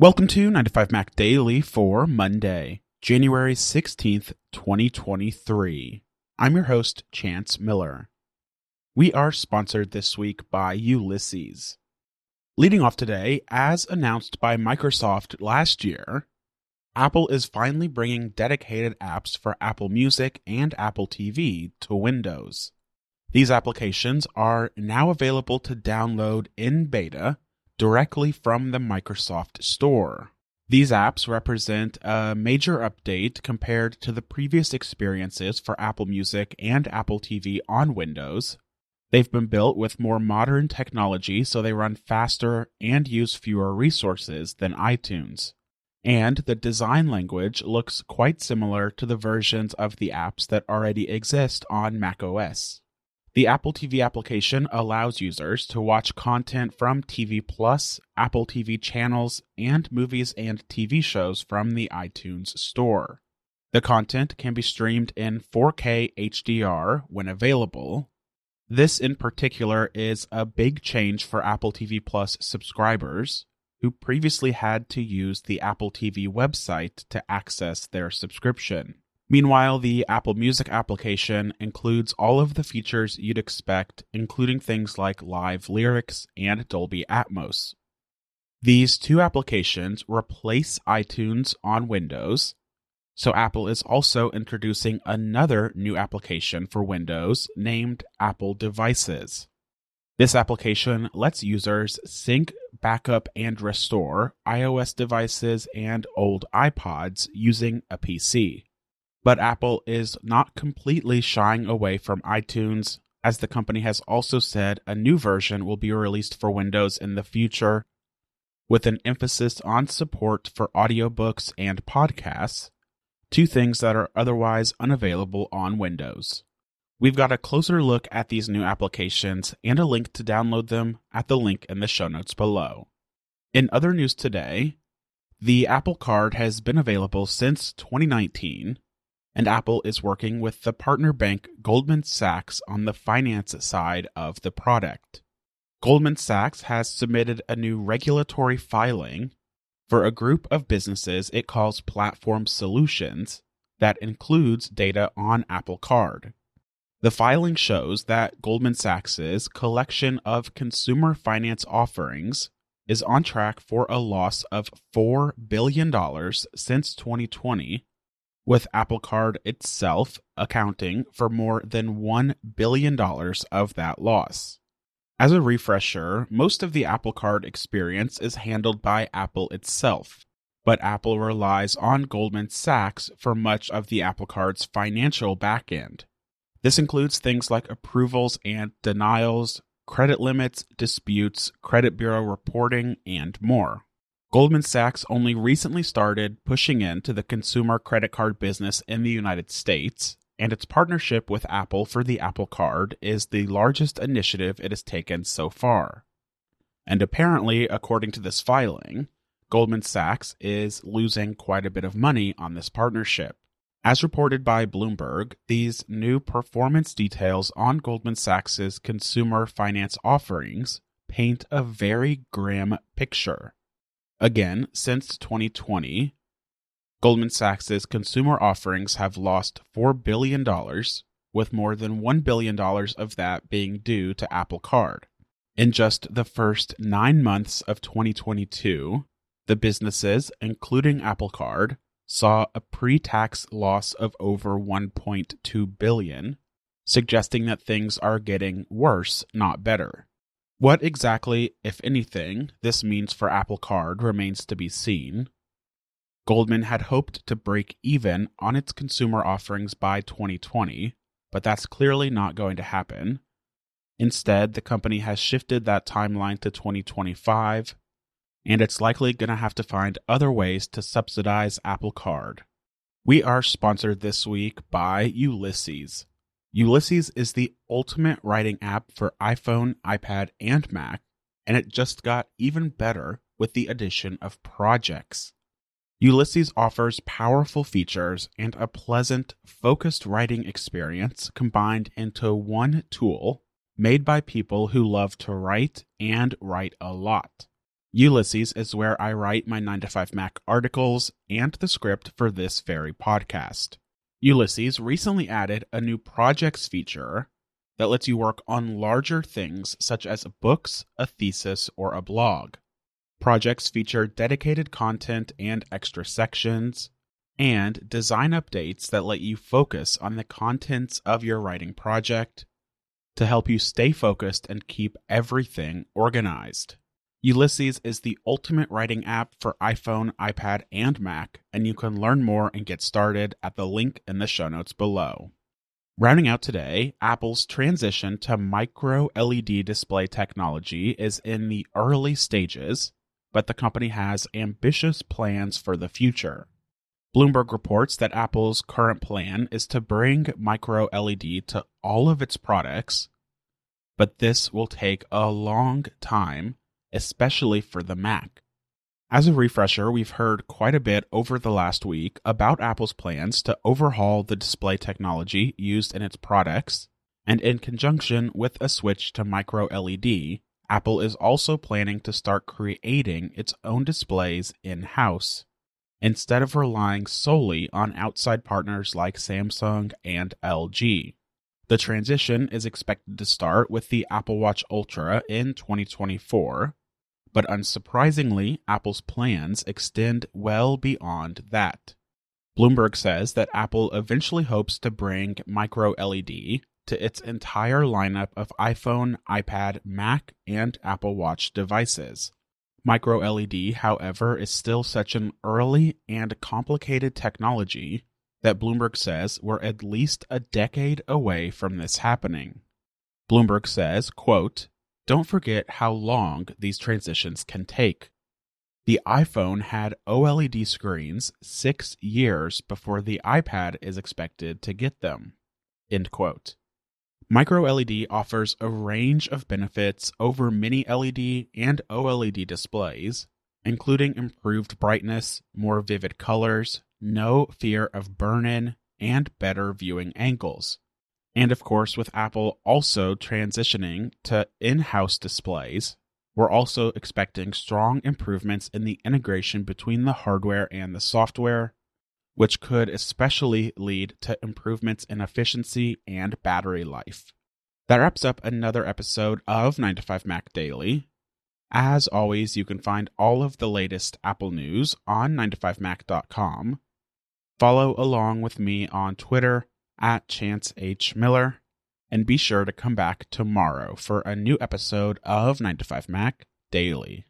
Welcome to 9 to 5 Mac Daily for Monday, January 16th, 2023. I'm your host, Chance Miller. We are sponsored this week by Ulysses. Leading off today, as announced by Microsoft last year, Apple is finally bringing dedicated apps for Apple Music and Apple TV to Windows. These applications are now available to download in beta directly from the Microsoft Store. These apps represent a major update compared to the previous experiences for Apple Music and Apple TV on Windows. They've been built with more modern technology so they run faster and use fewer resources than iTunes and the design language looks quite similar to the versions of the apps that already exist on macOS. The Apple TV application allows users to watch content from TV Plus, Apple TV channels, and movies and TV shows from the iTunes Store. The content can be streamed in 4K HDR when available. This in particular is a big change for Apple TV Plus subscribers who previously had to use the Apple TV website to access their subscription. Meanwhile, the Apple Music application includes all of the features you'd expect, including things like live lyrics and Dolby Atmos. These two applications replace iTunes on Windows, so Apple is also introducing another new application for Windows named Apple Devices. This application lets users sync, backup, and restore iOS devices and old iPods using a PC. But Apple is not completely shying away from iTunes, as the company has also said a new version will be released for Windows in the future, with an emphasis on support for audiobooks and podcasts, two things that are otherwise unavailable on Windows. We've got a closer look at these new applications and a link to download them at the link in the show notes below. In other news today, the Apple Card has been available since 2019, and Apple is working with the partner bank Goldman Sachs on the finance side of the product. Goldman Sachs has submitted a new regulatory filing for a group of businesses it calls Platform Solutions that includes data on Apple Card. The filing shows that Goldman Sachs's collection of consumer finance offerings is on track for a loss of $4 billion since 2020, with Apple Card itself accounting for more than $1 billion of that loss. As a refresher, most of the Apple Card experience is handled by Apple itself, but Apple relies on Goldman Sachs for much of the Apple Card's financial backend. This includes things like approvals and denials, credit limits, disputes, credit bureau reporting, and more. Goldman Sachs only recently started pushing into the consumer credit card business in the United States, and its partnership with Apple for the Apple Card is the largest initiative it has taken so far. And apparently, according to this filing, Goldman Sachs is losing quite a bit of money on this partnership. As reported by Bloomberg, these new performance details on Goldman Sachs's consumer finance offerings paint a very grim picture. Again, since 2020, Goldman Sachs' consumer offerings have lost $4 billion, with more than $1 billion of that being due to Apple Card. In just the first nine months of 2022, the businesses, including Apple Card, saw a pre-tax loss of over 1.2 billion, suggesting that things are getting worse, not better. What exactly, if anything, this means for Apple Card remains to be seen. Goldman had hoped to break even on its consumer offerings by 2020, but that's clearly not going to happen. Instead, the company has shifted that timeline to 2025 and it's likely going to have to find other ways to subsidize Apple Card. We are sponsored this week by Ulysses. Ulysses is the ultimate writing app for iPhone, iPad, and Mac, and it just got even better with the addition of projects. Ulysses offers powerful features and a pleasant, focused writing experience combined into one tool made by people who love to write and write a lot. Ulysses is where I write my 9 to 5 Mac articles and the script for this very podcast. Ulysses recently added a new projects feature that lets you work on larger things such as books, a thesis, or a blog. Projects feature dedicated content and extra sections, and design updates that let you focus on the contents of your writing project to help you stay focused and keep everything organized. Ulysses is the ultimate writing app for iPhone, iPad, and Mac, and you can learn more and get started at the link in the show notes below. Rounding out today, Apple's transition to micro LED display technology is in the early stages, but the company has ambitious plans for the future. Bloomberg reports that Apple's current plan is to bring micro LED to all of its products, but this will take a long time especially for the Mac. As a refresher, we've heard quite a bit over the last week about Apple's plans to overhaul the display technology used in its products, and in conjunction with a switch to micro LED, Apple is also planning to start creating its own displays in house, instead of relying solely on outside partners like Samsung and LG. The transition is expected to start with the Apple Watch Ultra in 2024, but unsurprisingly, Apple's plans extend well beyond that. Bloomberg says that Apple eventually hopes to bring micro LED to its entire lineup of iPhone, iPad, Mac, and Apple Watch devices. Micro LED, however, is still such an early and complicated technology that Bloomberg says we're at least a decade away from this happening. Bloomberg says, quote, don't forget how long these transitions can take. The iPhone had OLED screens six years before the iPad is expected to get them. End quote. Micro LED offers a range of benefits over mini LED and OLED displays, including improved brightness, more vivid colors, no fear of burn in, and better viewing angles. And of course, with Apple also transitioning to in house displays, we're also expecting strong improvements in the integration between the hardware and the software, which could especially lead to improvements in efficiency and battery life. That wraps up another episode of 9 to 5 Mac Daily. As always, you can find all of the latest Apple news on 9to5mac.com. Follow along with me on Twitter at Chance H. Miller. And be sure to come back tomorrow for a new episode of 9 to 5 Mac Daily.